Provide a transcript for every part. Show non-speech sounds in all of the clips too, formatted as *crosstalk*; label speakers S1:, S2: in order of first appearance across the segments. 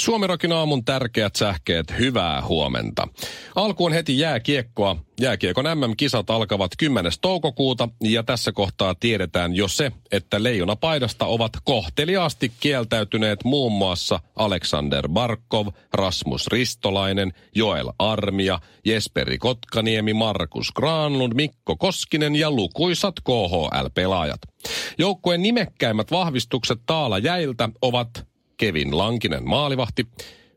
S1: Suomirokin aamun tärkeät sähkeet, hyvää huomenta. Alkuun heti jääkiekkoa. Jääkiekon MM-kisat alkavat 10. toukokuuta ja tässä kohtaa tiedetään jo se, että leijonapaidasta ovat kohteliaasti kieltäytyneet muun muassa Alexander Barkov, Rasmus Ristolainen, Joel Armia, Jesperi Kotkaniemi, Markus Granlund, Mikko Koskinen ja lukuisat KHL-pelaajat. Joukkueen nimekkäimmät vahvistukset Taala jäiltä ovat Kevin Lankinen maalivahti,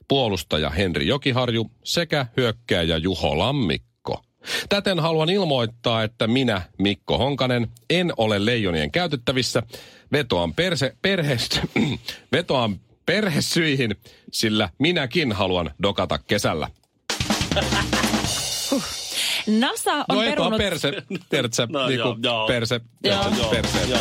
S1: puolustaja Henri Jokiharju sekä hyökkääjä Juho Lammikko. Täten haluan ilmoittaa, että minä, Mikko Honkanen, en ole leijonien käytettävissä. Vetoan, perse, perhestä, *clears throat* vetoan perhesyihin, sillä minäkin haluan dokata kesällä.
S2: NASA on
S1: no
S2: perunut...
S1: perse, tiedätkö *laughs*
S3: No,
S1: niinku
S3: joo, joo.
S1: perse,
S2: Joo.
S1: joo. perse.
S3: Joo.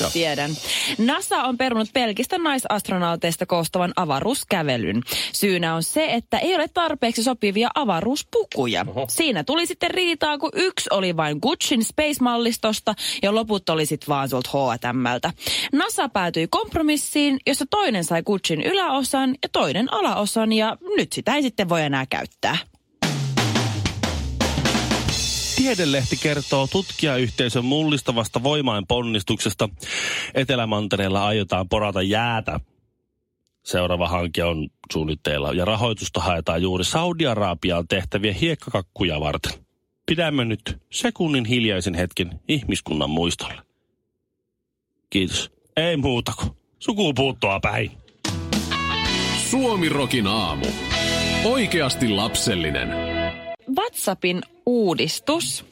S1: Joo.
S2: Tiedän. NASA on perunut pelkistä naisastronauteista koostuvan avaruuskävelyn. Syynä on se, että ei ole tarpeeksi sopivia avaruuspukuja.
S1: Oho.
S2: Siinä tuli sitten riitaa, kun yksi oli vain Gucciin Space-mallistosta ja loput oli sitten vaan sulta H&Mltä. NASA päätyi kompromissiin, jossa toinen sai Gucciin yläosan ja toinen alaosan ja nyt sitä ei sitten voi enää käyttää.
S3: Tiedelehti kertoo tutkijayhteisön mullistavasta voimain ponnistuksesta. Etelämantereella aiotaan porata jäätä. Seuraava hanke on suunnitteilla ja rahoitusta haetaan juuri Saudi-Arabiaan tehtäviä hiekkakakkuja varten. Pidämme nyt sekunnin hiljaisen hetken ihmiskunnan muistolle. Kiitos. Ei muuta kuin sukupuuttoa päin.
S4: Suomirokin aamu. Oikeasti lapsellinen.
S2: WhatsAppin uudistus.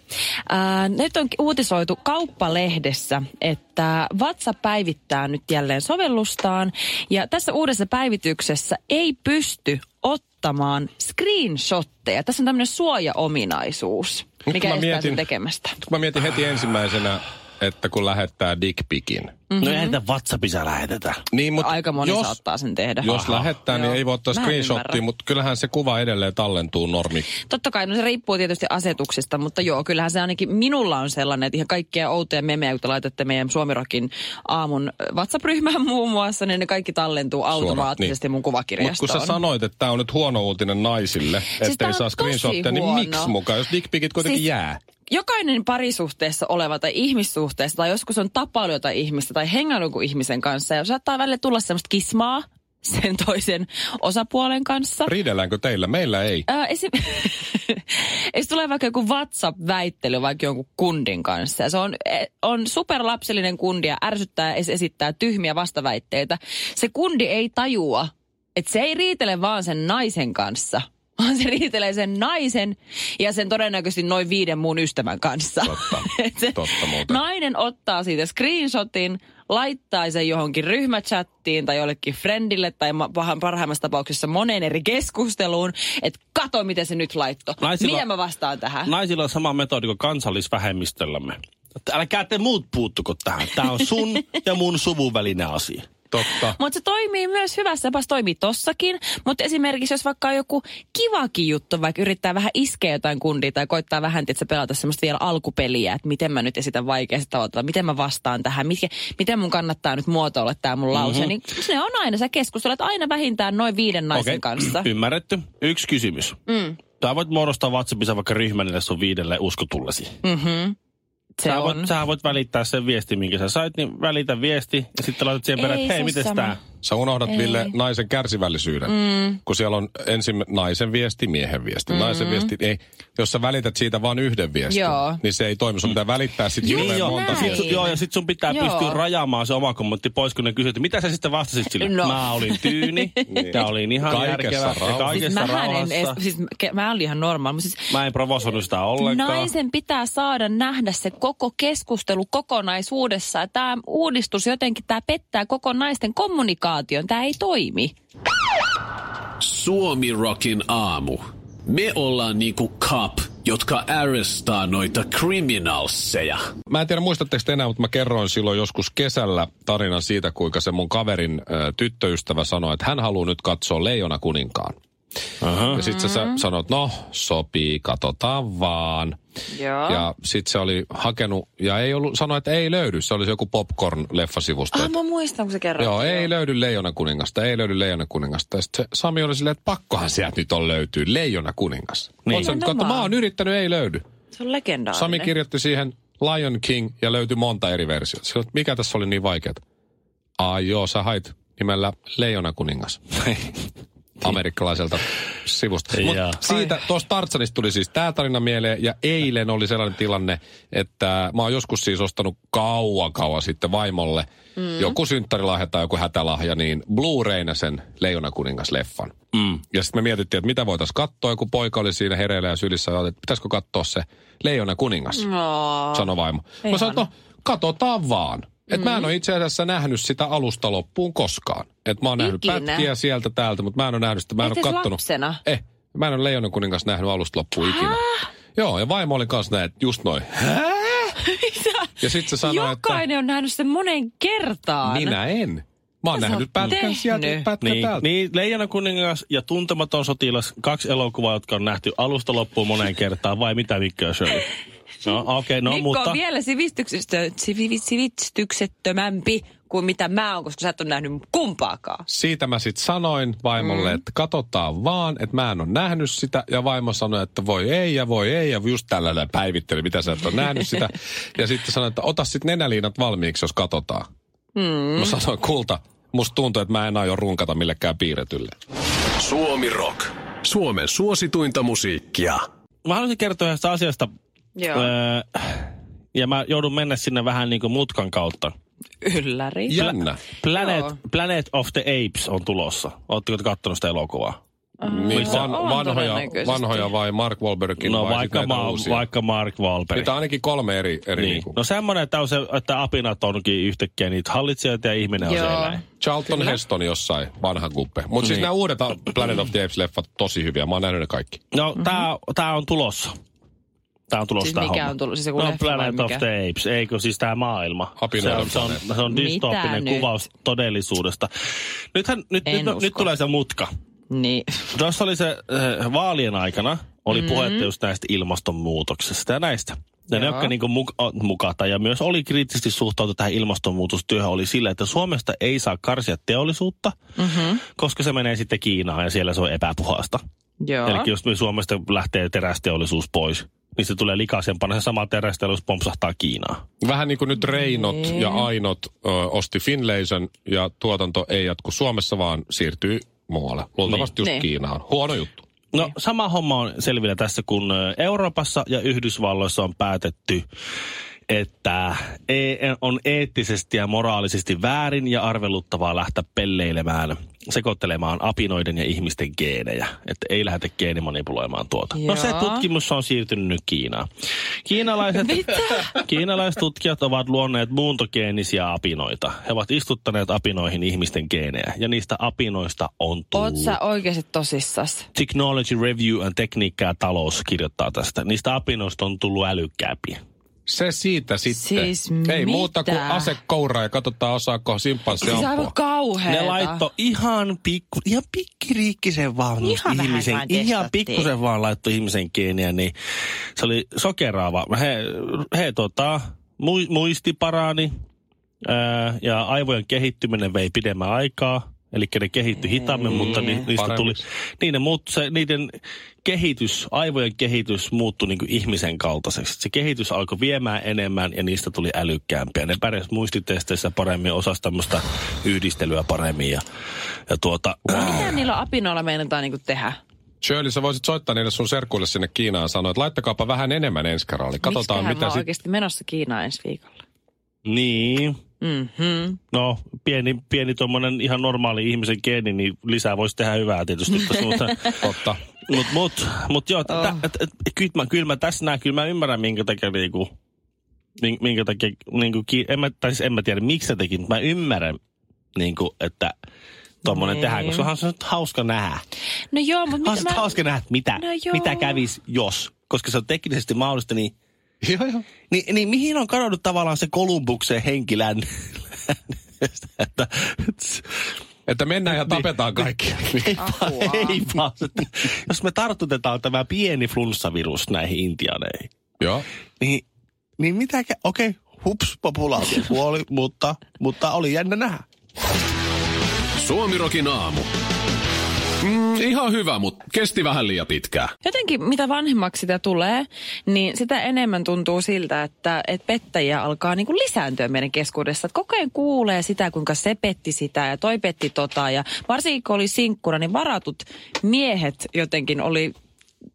S2: Ää, nyt on uutisoitu kauppalehdessä, että WhatsApp päivittää nyt jälleen sovellustaan. Ja tässä uudessa päivityksessä ei pysty ottamaan screenshotteja. Tässä on tämmöinen suojaominaisuus, mikä
S1: mä
S2: estää
S1: mietin-
S2: tekemästä.
S1: Kun mä mietin heti ensimmäisenä, että kun lähettää dickpikin.
S2: Mhm.
S3: No eihän tätä WhatsAppissa lähetetä.
S1: Niin, mutta
S2: Aika moni
S1: jos,
S2: saattaa sen tehdä.
S1: Jos
S3: Aha.
S1: lähettää, niin
S2: Joo.
S1: ei voi ottaa screenshottia, mutta kyllähän se kuva edelleen tallentuu normi.
S2: Totta kai, no se riippuu tietysti asetuksista, mutta joo, kyllähän se ainakin minulla on sellainen, että ihan kaikkia outoja memejä, kun te laitatte meidän Suomirokin aamun WhatsApp-ryhmään muun muassa, niin ne kaikki tallentuu automaattisesti mun
S1: Mutta kun
S2: kuvakirjastoon.
S1: sä sanoit, että tämä on nyt huono uutinen naisille,
S2: Siis
S1: ettei saa screenshottia, niin miksi mukaan, jos dickpikit kuitenkin
S2: Siis-
S1: jää?
S2: Jokainen parisuhteessa oleva tai ihmissuhteessa tai joskus on tapailu jotain ihmistä tai hengailu jonkun ihmisen kanssa ja saattaa välillä tulla semmoista kismaa *laughs* sen toisen osapuolen kanssa.
S1: Riidelläänkö teillä? Meillä ei.
S2: Ää, esim... *laughs* Jos tulee vaikka joku WhatsApp-väittely vaikka jonkun kundin kanssa. Ja se on, e- on superlapsellinen kundi ja ärsyttää ja esittää tyhmiä vastaväitteitä. Se kundi ei tajua, että se ei riitele vaan sen naisen kanssa, *laughs* vaan se riitelee sen naisen ja sen todennäköisesti noin viiden muun ystävän kanssa.
S1: Totta. *laughs*
S2: Se
S1: Totta muuten.
S2: Nainen ottaa siitä screenshotin, laittaa sen johonkin ryhmächattiin tai jollekin friendille tai pahan- parhaimmassa tapauksessa moneen eri keskusteluun, että kato miten se nyt laitto.
S3: Naisilla-
S2: Miten mä vastaan tähän?
S3: Naisilla on sama metodi kuin kansallisvähemmistöllämme. Älkää te muut puuttuko tähän. Tämä on sun *laughs* ja mun suvun välinen asia.
S1: Totta.
S2: Mutta se toimii myös hyvässä, se toimii tossakin. Mutta esimerkiksi jos vaikka on joku kivakin juttu, vaikka yrittää vähän iskeä jotain kundia tai koittaa vähän, että se pelata semmoista vielä alkupeliä, että miten mä nyt esitän vaikeasti tavalla, miten mä vastaan tähän, miten, miten mun kannattaa nyt muotoilla tämä mun lause. Mm-hmm. Niin se on aina, sä keskustelet aina vähintään noin viiden naisen
S3: Okei,
S2: kanssa.
S3: Ymmärretty. Yksi kysymys. Mm. Sä voit muodostaa WhatsAppissa vaikka ryhmänille sun viidelle uskotullesi.
S2: Se
S3: sä,
S2: on.
S3: voit, sä voit välittää sen viesti, minkä sä sait, niin välitä viesti. Ja sitten laitat siihen perään,
S2: Ei
S3: että hei, miten tää?
S1: Sä unohdat, Ville, naisen kärsivällisyyden. Mm. Kun siellä on ensin naisen viesti, miehen viesti. Mm. Naisen viesti, ei, jos sä välität siitä vain yhden viestin,
S2: Joo.
S1: niin se ei toimi. Sun pitää välittää sitten
S2: Just
S1: hirveän
S3: joo,
S1: monta
S3: sit, sun- joo, ja sitten sun pitää
S2: Joo.
S3: pystyä rajaamaan se oma kommentti pois, kun ne kysyy, että mitä sä sitten vastasit sille?
S2: No.
S3: Mä olin *laughs* tyyni, ja olin ihan
S1: Kaikessa
S3: järkevä, ja
S1: rauhassa.
S2: Siis
S3: kaikessa
S2: mähän en,
S3: rauhassa.
S2: edes, siis ke- mä olin ihan normaali, mutta siis
S3: Mä en provosoinut sitä ollenkaan.
S2: Naisen pitää saada nähdä se koko keskustelu kokonaisuudessa. Tämä uudistus jotenkin, tämä pettää koko naisten kommunikaation. Tämä ei toimi.
S4: Suomi Rockin aamu. Me ollaan niinku Cup jotka arrestaa noita criminalseja.
S1: Mä en tiedä muistatteko te enää, mutta mä kerroin silloin joskus kesällä tarinan siitä, kuinka se mun kaverin ö, tyttöystävä sanoi, että hän haluaa nyt katsoa Leijona kuninkaan.
S3: Aha.
S1: Ja sit sä
S2: Mm-hmm.
S1: sä sanoit, no sopii, katsotaan vaan.
S2: Joo.
S1: Ja sit se oli hakenut, ja ei ollut, sanoi, että ei löydy. Se oli se joku popcorn-leffasivusto.
S2: Ah, mä muistan, kun se kerroit.
S1: Joo, ei löydy Leijona kuningasta, ei löydy Leijona kuningasta. Ja sitten se Sami oli silleen, että pakkohan sieltä nyt on löytyy Leijona kuningas.
S3: Niin.
S1: Niin. Katso, mä oon yrittänyt, ei löydy.
S2: Se on legendaarinen.
S1: Sami kirjoitti siihen Lion King ja löytyi monta eri versiota. Sillä, mikä tässä oli niin vaikeaa? Ai joo, sä hait nimellä Leijona kuningas. *laughs* Amerikkalaiselta sivusta. Mut
S3: Jaa.
S1: siitä, tuosta Tartsanista tuli siis tämä tarina mieleen, ja eilen oli sellainen tilanne, että mä oon joskus siis ostanut kauan kauan sitten vaimolle mm. joku synttärilahja tai joku hätälahja, niin Blu-rayna sen Leijona kuningas-leffan.
S3: Mm.
S1: Ja sitten me mietittiin, että mitä voitaisiin katsoa, joku poika oli siinä hereillä ja sylissä, ja että pitäisikö katsoa se Leijona kuningas,
S2: No.
S1: sanoi vaimo. Mä sanoin, no, katsotaan vaan. Et mä en ole itse asiassa nähnyt sitä alusta loppuun koskaan. Et mä oon nähnyt
S2: Ikinä?
S1: pätkiä sieltä täältä, mutta mä en ole nähnyt sitä. Mä en
S2: Et
S1: ole kattonut.
S2: lapsena?
S1: Eh, mä en ole Leijonan kuningas nähnyt alusta loppuun ikinä. Joo, ja vaimo oli kanssa näin, että just noin. Hää? Ja sitten se sanoi,
S2: Jokainen on nähnyt sen monen kertaan.
S1: minä en. Mä oon
S2: Mitä
S1: nähnyt pätkän
S2: tehnyt?
S1: sieltä, pätkän
S3: Niin,
S1: täältä.
S3: niin, Leijona kuningas ja Tuntematon sotilas, kaksi elokuvaa, jotka on nähty alusta loppuun moneen kertaan, vai mitä Mikko ja Shirley? *laughs* No okei, okay, no
S2: Mikko
S3: mutta...
S2: on vielä sivistyksettömämpi kuin mitä mä oon, koska sä et ole nähnyt kumpaakaan.
S1: Siitä mä sitten sanoin vaimolle, mm. että katsotaan vaan, että mä en ole nähnyt sitä. Ja vaimo sanoi, että voi ei ja voi ei. Ja just tällainen päivitteli, mitä sä et ole nähnyt sitä. Ja sitten sanoi, että ota sitten nenäliinat valmiiksi, jos katsotaan. Mm. Mä sanoin, kulta, musta tuntuu, että mä en aio runkata millekään piirretylle.
S4: Suomi Rock. Suomen suosituinta musiikkia.
S3: Mä haluaisin kertoa yhdestä asiasta.
S2: Joo.
S3: Öö, ja mä joudun mennä sinne vähän niin kuin mutkan kautta.
S2: Ylläri.
S1: Jännä.
S3: Planet,
S2: Joo.
S3: Planet of the Apes on tulossa. Ootteko te kattonut sitä elokuvaa?
S1: Niin
S2: Missä
S1: van,
S2: on
S1: vanhoja, vanhoja vai Mark Wahlbergin
S3: No
S1: vai
S3: vaikka, ma-
S1: uusia?
S3: vaikka Mark Wahlberg.
S1: Niitä on ainakin kolme eri, eri
S3: Niin.
S1: niinku.
S3: No semmoinen, että, on se, että apinat onkin yhtäkkiä niitä hallitsijoita ja ihminen on se
S2: Joo.
S3: eläin.
S1: Charlton Heston jossain, vanha kuppe. Mutta siis
S3: Niin.
S1: nämä uudet Planet of the Apes-leffat tosi hyviä. Mä oon nähnyt ne kaikki.
S3: No tää, tää on tulossa. Tää on tulossa
S2: Siis mikä
S3: homma.
S2: on tullut? Siis joku
S3: no Planet of the Apes, eikö siis tää maailma. Se on, se on, se on
S2: Mitä
S3: dystooppinen
S2: nyt?
S3: kuvaus todellisuudesta. Nythän, nyt,
S2: En
S3: nyt, nyt tulee se mutka.
S2: Niin.
S3: Tuossa oli se äh, vaalien aikana, oli mm-hmm. puhetta just näistä ilmastonmuutoksesta ja näistä. Ja ne, jotka niinku muka, mukata ja myös oli kriittisesti suhtautu tähän ilmastonmuutostyöhön, oli sillä, että Suomesta ei saa karsia teollisuutta, mm-hmm. koska se menee sitten Kiinaan ja siellä se on epäpuhasta.
S2: Joo.
S3: Eli jos me Suomesta lähtee terästeollisuus pois, niin se tulee likaisempana, se sama terästeollisuus pompsahtaa Kiinaan.
S1: Vähän niin kuin nyt Reinot ja Ainot ö, osti Finlayson ja tuotanto ei jatku Suomessa, vaan siirtyy muualle. Luultavasti just
S2: Niin.
S1: Kiinaan. Huono juttu.
S3: No sama homma on selvillä tässä, kun Euroopassa ja Yhdysvalloissa on päätetty, että e- on eettisesti ja moraalisesti väärin ja arveluttavaa lähteä pelleilemään, sekoittelemaan apinoiden ja ihmisten geenejä. Että ei lähdetä geenimanipuloimaan tuota. No se
S2: Joo.
S3: tutkimus on siirtynyt nyt Kiinaan. Kiinalaiset, *laughs* kiinalaiset tutkijat ovat luonneet muuntogeenisiä apinoita. He ovat istuttaneet apinoihin ihmisten geenejä ja niistä apinoista on tullut.
S2: Oot sä oikeasti tosissas?
S3: Technology Review and Tekniikka ja talous kirjoittaa tästä. Niistä apinoista on tullut älykkäämpiä.
S1: Se siitä sitten.
S2: Siis
S1: ei muuta kuin
S2: mitä?
S1: ase kouraa ja katsotaan osaako simpanssi
S2: Siis
S1: ampua.
S2: kauheeta.
S3: Ne laitto ihan pikku, ihan pikkiriikkisen vaan
S2: Ihan
S3: ihmisen,
S2: vaan
S3: ihan
S2: testattiin.
S3: pikkusen vaan laittoi ihmisen geeniä, niin se oli sokeraava. He, he tota, mu- muisti parani ää, ja aivojen kehittyminen vei pidemmän aikaa. Eli ne kehittyi hitaammin, mutta ni, niistä tuli,
S1: Paremmiksi.
S3: niiden, muut, se, niiden kehitys, aivojen kehitys muuttui niin kuin ihmisen kaltaiseksi. Se kehitys alkoi viemään enemmän ja niistä tuli älykkäämpiä. Ne pärjäs muistitesteissä paremmin, osasi tämmöistä yhdistelyä paremmin. Ja, ja tuota,
S2: Mitä niillä apinoilla meinataan niinku tehdä?
S1: Shirley, sä voisit soittaa niille sun serkuille sinne Kiinaan ja sanoa, että laittakaapa vähän enemmän ensi kerralla. niin Katsotaan,
S2: Miksiköhän
S1: mitä sit...
S2: oikeasti menossa Kiinaan ensi viikolla?
S3: niin,
S2: Mm-hmm.
S3: no pieni, pieni tuommoinen ihan normaali ihmisen geeni, niin lisää voisi tehdä hyvää tietysti. Mutta, *laughs*
S1: Totta.
S3: Mut, mut, mut joo, oh. kyllä, mä, kyllä mä tässä näen, kyllä mä ymmärrän minkä takia niinku, min- minkä takia, niinku, en mä, tai siis en mä tiedä miksi se teki, mutta mä ymmärrän, niinku, että tuommoinen
S2: Niin.
S3: tehdään, koska onhan se nyt hauska nähdä.
S2: No joo, mutta mitä
S3: se
S2: mä...
S3: hauska nähdä, että mitä,
S2: No joo.
S3: mitä kävis, jos. koska se on teknisesti mahdollista, niin,
S1: Joo, joo.
S3: niin, niin mihin on kadonnut tavallaan se Kolumbuksen henkilän? *laughs* että,
S1: Että mennään ja tapetaan kaikki. *laughs*
S3: ei, vaan, ei vaan, että *laughs* jos me tartutetaan tämä pieni flunssavirus näihin intianeihin,
S1: Joo.
S3: niin, niin mitäkä, okei, okay, hups, populaatio puoli, *laughs* mutta, mutta oli jännä nähdä.
S4: Suomirokin aamu. Mm, ihan hyvä, mutta kesti vähän liian pitkään.
S2: Jotenkin mitä vanhemmaksi sitä tulee, niin sitä enemmän tuntuu siltä, että, että pettäjiä alkaa niin kuin lisääntyä meidän keskuudessa. Että koko ajan kuulee sitä, kuinka se petti sitä ja toi petti tota. Ja varsinkin kun oli sinkkuna, niin varatut miehet jotenkin oli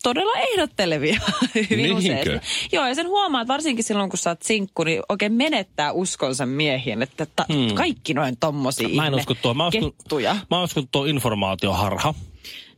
S2: todella ehdottelevia *laughs* hyvin
S1: Niinkö?
S2: usein. Joo, ja sen huomaat varsinkin silloin, kun sä oot sinkku, niin oikein menettää uskonsa miehiin, että ta- hmm. kaikki noin tommosia
S3: Mä en usko tuo. Mä uskon,
S2: kettuja.
S3: mä uskon tuo informaatioharha.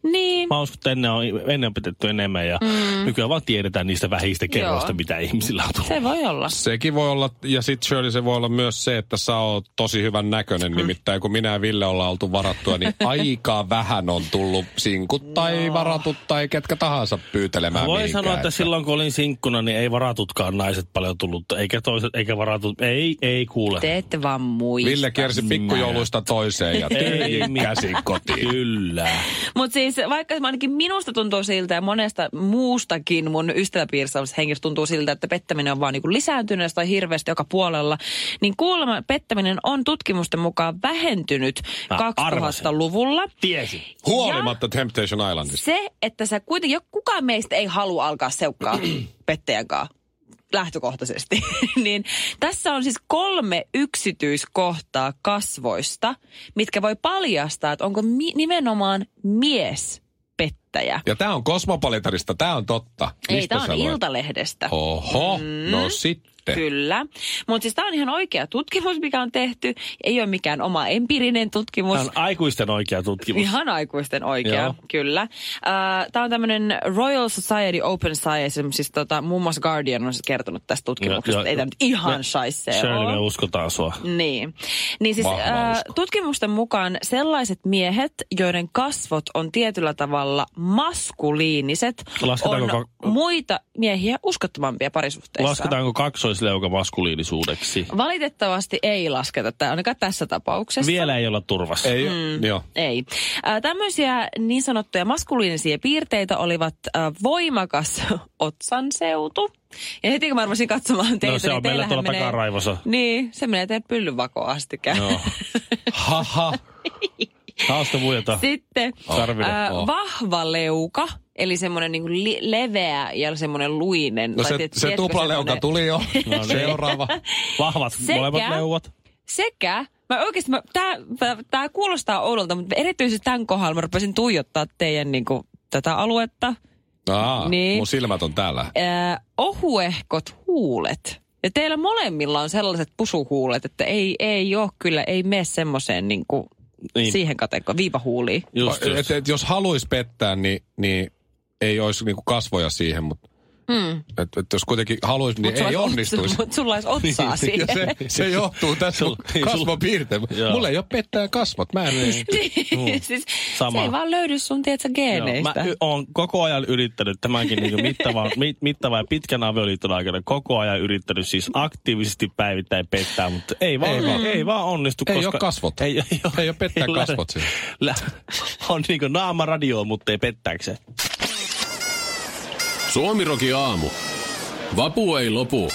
S2: Niin,
S3: Mä uskon, että ennen on, ennen on pidetty enemmän ja mm. nykyään vaan tiedetään niistä vähistä kerroista,
S2: Joo.
S3: mitä ihmisillä on tullut.
S2: se voi olla.
S1: Sekin voi olla, ja sitten Shirley se voi olla myös se, että sä oot tosi hyvän näköinen.
S2: Mm.
S1: Nimittäin kun minä ja Ville ollaan oltu varattua, niin *laughs* aika vähän on tullut sinkut tai varatut tai ketkä tahansa pyytelemään
S3: Voi sanoa, että silloin kun olin sinkkuna, niin ei varatutkaan naiset paljon tullut. Eikä toiset, eikä varatut. Ei, ei kuule.
S2: Te ette vaan muista.
S1: Ville kiersi pikkujouluista toiseen ja tyhjin käsi kotiin.
S3: Kyllä.
S2: Mutta siis vaikka ainakin minusta tuntuu siltä ja monesta muustakin mun ystäväpiirissä henkilöstä tuntuu siltä, että pettäminen on vaan niinku lisääntynyt tai hirveästi joka puolella, niin kuulemma pettäminen on tutkimusten mukaan vähentynyt
S3: Mä arvasin.
S2: 2000-luvulla.
S3: Tiesin.
S1: Huolimatta Temptation Islandista.
S2: Se, että sä kuitenkin, kukaan meistä ei halua alkaa seukkaa *clears throat* pettäjän kanssa lähtökohtaisesti, *laughs* niin tässä on siis kolme yksityiskohtaa kasvoista, mitkä voi paljastaa, että onko mi- nimenomaan mies pettäjä.
S1: Ja tämä on Kosmopolitarista, tämä on totta.
S2: Ei, tämä on
S1: luet?
S2: Iltalehdestä.
S1: Oho, mm. no sitten.
S2: Kyllä. Mutta siis tämä on ihan oikea tutkimus, mikä on tehty. Ei ole mikään oma empiirinen tutkimus.
S3: Tämä on aikuisten oikea tutkimus.
S2: Ihan aikuisten oikea,
S3: Joo.
S2: Kyllä. Tämä on tämmöinen Royal Society Open Science, siis tota, muun muassa Guardian on siis kertonut tästä tutkimuksesta.
S3: Joo,
S2: Ei tämä nyt ihan shaisee
S3: Shirley, me
S2: ole.
S3: uskotaan sua.
S2: Niin. Niin siis äh,
S1: usko.
S2: tutkimusten mukaan sellaiset miehet, joiden kasvot on tietyllä tavalla maskuliiniset,
S3: Lasketaanko
S2: on
S3: ka-
S2: muita miehiä uskottomampia parisuhteissa.
S3: Lasketaanko kaksoisleuka maskuliinisuudeksi?
S2: Valitettavasti ei lasketa, tämä ainakaan tässä tapauksessa.
S3: Vielä ei olla turvassa.
S1: Ei, mm. joo.
S2: Ei. Äh, tämmöisiä niin sanottuja maskuliinisia piirteitä olivat äh, voimakas *laughs* otsanseutu. Ja heti kun mä arvasin katsomaan teitä,
S3: No se
S2: niin
S3: on meillä
S2: teillähän
S3: tuolla
S2: menee...
S3: takaraivossa.
S2: Niin, se menee teidän pyllyvakoon asti.
S3: Joo. *laughs*
S1: Haha.
S2: Sitten äh, vahva leuka, eli semmoinen niin li- leveä ja semmoinen luinen.
S1: No se,
S2: tiedät-
S1: se tuplaleuka
S2: semmoinen-
S1: tuli jo. *laughs*
S3: No niin.
S1: Seuraava.
S3: Vahvat
S2: Sekä-
S3: molemmat leuat.
S2: Sekä, mä oikeasti, mä, tää, tää, tää kuulostaa oudolta, mutta erityisesti tämän kohdalla mä rupesin tuijottaa teidän niin kuin, tätä aluetta.
S1: Aa,
S2: Niin.
S1: mun silmät on täällä.
S2: Ää, ohuehkot huulet. Ja teillä molemmilla on sellaiset pusuhuulet, että ei, ei ole kyllä, ei mene semmoiseen niin kuin,
S3: Niin.
S2: siihen kategoriaan, viivahuuliin.
S3: Just,
S1: Et,
S3: just.
S1: et, jos haluaisi pettää, niin, niin ei olisi niinku kasvoja siihen, mutta
S2: Mm.
S1: et, et jos kuitenkin haluaisi, niin
S2: Mut
S1: ei onnistuisi.
S2: Mutta sulla olisi otsaa
S1: Ja *laughs*
S2: siihen.
S1: se, se johtuu tästä
S3: Sul- niin. *laughs* Joo.
S1: Mulla ei ole pettää kasvot. Mä en. *laughs*
S2: Niin, siis
S3: Sama.
S2: se ei vaan löydy sun,
S3: Joo,
S2: geeneistä.
S3: mä y- oon koko ajan yrittänyt tämänkin niin mittava, mit, mittava ja pitkän avioliiton aikana koko ajan yrittänyt siis aktiivisesti päivittäin pettää, mutta ei vaan,
S1: Ei vaan.
S3: ei vaan onnistu.
S1: Ei
S3: koska
S1: ole kasvot.
S3: Ei, ei, ole,
S1: Ei ole pettää kasvot siinä.
S3: Lä, on niin kuin naama radio, mutta ei pettääkseen.
S4: Suomirokin aamu. Vapu ei lopu.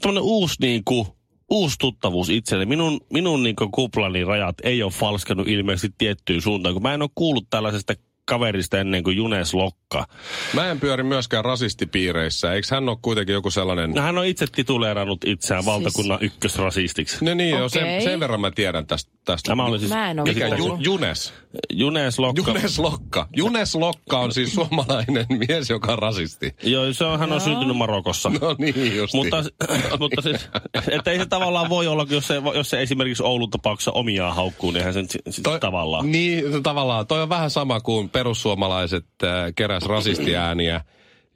S3: Tämmöinen uusi niin kuin, uusi tuttavuus itselle. Minun, minun niin kuin, kuplani rajat ei ole falskannut ilmeisesti tiettyyn suuntaan, kun mä en ole kuullut tällaisesta kaverista ennen kuin Junes Lokka.
S1: Mä en pyöri myöskään rasistipiireissä. Eikö hän ole kuitenkin joku sellainen...
S3: No, hän on itse tituleerannut itseään
S2: Siis-
S3: valtakunnan ykkösrasistiksi.
S1: No niin, joo, sen, sen verran mä tiedän tästä. tästä.
S3: Tämä oli siis
S2: Mä en oo
S1: Mikä? Ju, Junes.
S3: Junes Lokka.
S1: Junes Lokka. Junes Lokka on siis suomalainen *laughs* mies, joka on rasisti.
S3: Joo, se on, hän on syntynyt Marokossa.
S1: No niin justi.
S3: Mutta, *laughs* mutta siis, että ei se tavallaan voi olla, jos se, jos se esimerkiksi Oulun tapauksessa omiaan haukkuu, niin eihän sen sit, sit tavallaan.
S1: Niin, tavallaan. Toi on vähän sama kuin perussuomalaiset äh, keräs rasistiääniä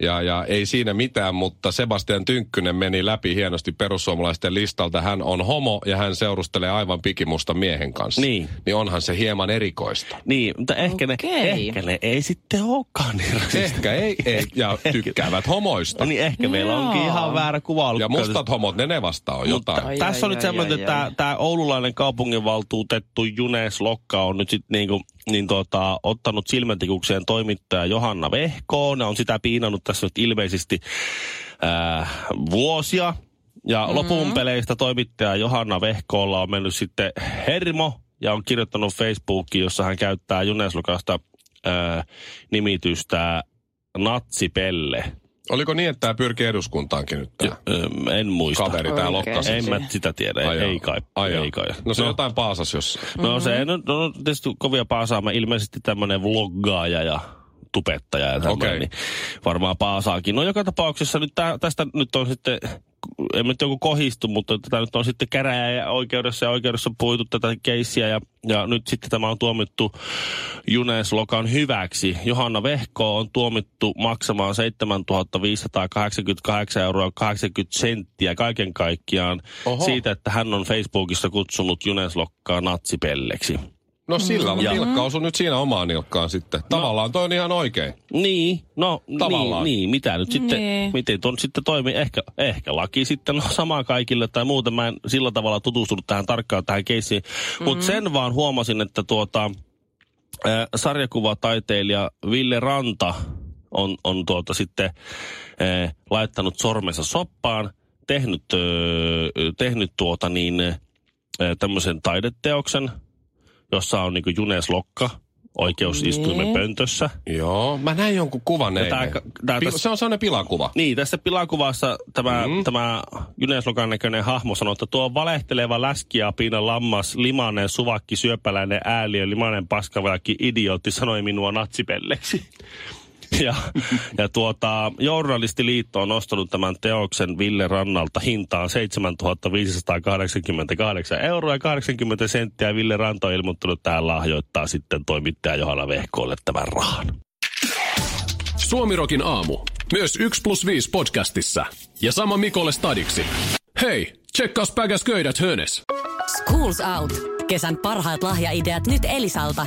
S1: Ja, ja ei siinä mitään, mutta Sebastian Tynkkynen meni läpi hienosti perussuomalaisten listalta. Hän on homo ja hän seurustelee aivan pikimusta miehen kanssa.
S3: Niin.
S1: Niin onhan se hieman erikoista.
S3: Niin, mutta ehkä, ne,
S2: Okei.
S3: ehkä ne ei sitten olekaan niin rasistisia.
S1: Ehkä ei, ei ja *laughs* tykkäävät homoista.
S3: Niin, ehkä meillä onkin ihan väärä kuva ollut.
S1: Ja mustat homot, ne ne vasta on
S3: Mutta
S1: jotain.
S2: Ai,
S3: tässä on
S2: ai,
S3: nyt
S2: ai,
S3: semmoinen,
S2: ai,
S3: että
S2: ai.
S3: tämä oululainen kaupunginvaltuutettu Junes Lokka on nyt sitten niinku, niin tota, ottanut silmätikukseen toimittaja Johanna Vehkoon. Ne on sitä piinannut tässä nyt ilmeisesti ää, vuosia. Ja mm-hmm. lopun peleistä toimittaja Johanna Vehkoolla on mennyt sitten hermo ja on kirjoittanut Facebookiin, jossa hän käyttää Junes Lokasta ää, nimitystä Natsipelle.
S1: Oliko niin, että tämä pyrkii eduskuntaankin nyt tämä
S3: Ö, en muista.
S1: kaveri, tämä
S2: Oikein.
S1: Lokka?
S3: En mä sitä tiedä,
S1: Ai
S3: ei, kai.
S1: Ai joo.
S3: ei kai.
S1: No se on jotain paasas jossain.
S3: No se no, no, tietysti kovia paasaamaan. Ilmeisesti tämmöinen vloggaaja ja tubettaja ja tämmöinen,
S1: Okei.
S3: niin varmaan paasaakin. No joka tapauksessa nyt tää, tästä nyt on sitten, en nyt joku kohistu, mutta tätä nyt on sitten käräjä ja oikeudessa ja oikeudessa puitu tätä keissiä ja, ja nyt sitten tämä on tuomittu Junes Lokan hyväksi. Johanna Vehko on tuomittu maksamaan 7588 euroa 80 senttiä kaiken kaikkiaan
S1: Oho.
S3: siitä, että hän on Facebookissa kutsunut Junes Lokkaa natsipelleksi.
S1: No sillä
S3: Ja-
S1: nilkka osui nyt siinä omaan nilkkaan sitten. Tavallaan toi on ihan oikein.
S3: Niin, no
S1: Tavallaan.
S3: Niin, niin, mitä nyt sitten,
S2: Niin.
S3: miten tuon sitten toimii? Ehkä, ehkä laki sitten on sama kaikille tai muuten. Mä en sillä tavalla tutustunut tähän tarkkaan tähän keissiin. Mm-hmm. Mutta sen vaan huomasin, että tuota, äh, sarjakuvataiteilija Ville Ranta on, on tuota sitten äh, laittanut sormensa soppaan, tehnyt, äh, tehnyt tuota niin, äh, tämmöisen taideteoksen, jossa on niinku Junes Lokka oikeusistuimen
S2: Niin.
S3: pöntössä.
S1: Joo, mä näin jonkun kuvan
S3: Ja tää- tää
S1: Pi-
S3: tässä-
S1: Se on sellainen pilakuva.
S3: Niin, tässä pilakuvassa tämä, mm. tämä Juneslokan näköinen hahmo sanoo, että tuo valehteleva läskiapiina lammas, limanen, suvakki, syöpäläinen ääliö, limanen paskavajakki, idiootti sanoi minua natsipelleksi. *laughs* Ja, ja tuota, Journalistiliitto on nostanut tämän teoksen Ville Rannalta hintaan 7588 euroa ja 80 senttiä. Ville Ranta on ilmoittanut, että hän lahjoittaa sitten toimittaja Johanna Vehkoolle tämän rahan.
S4: Suomirokin aamu. Myös 1 plus 5 podcastissa. Ja sama Mikolle stadiksi. Hei, tsekkaus päkäs köydät hönes.
S5: Schools Out. Kesän parhaat lahjaideat nyt Elisalta.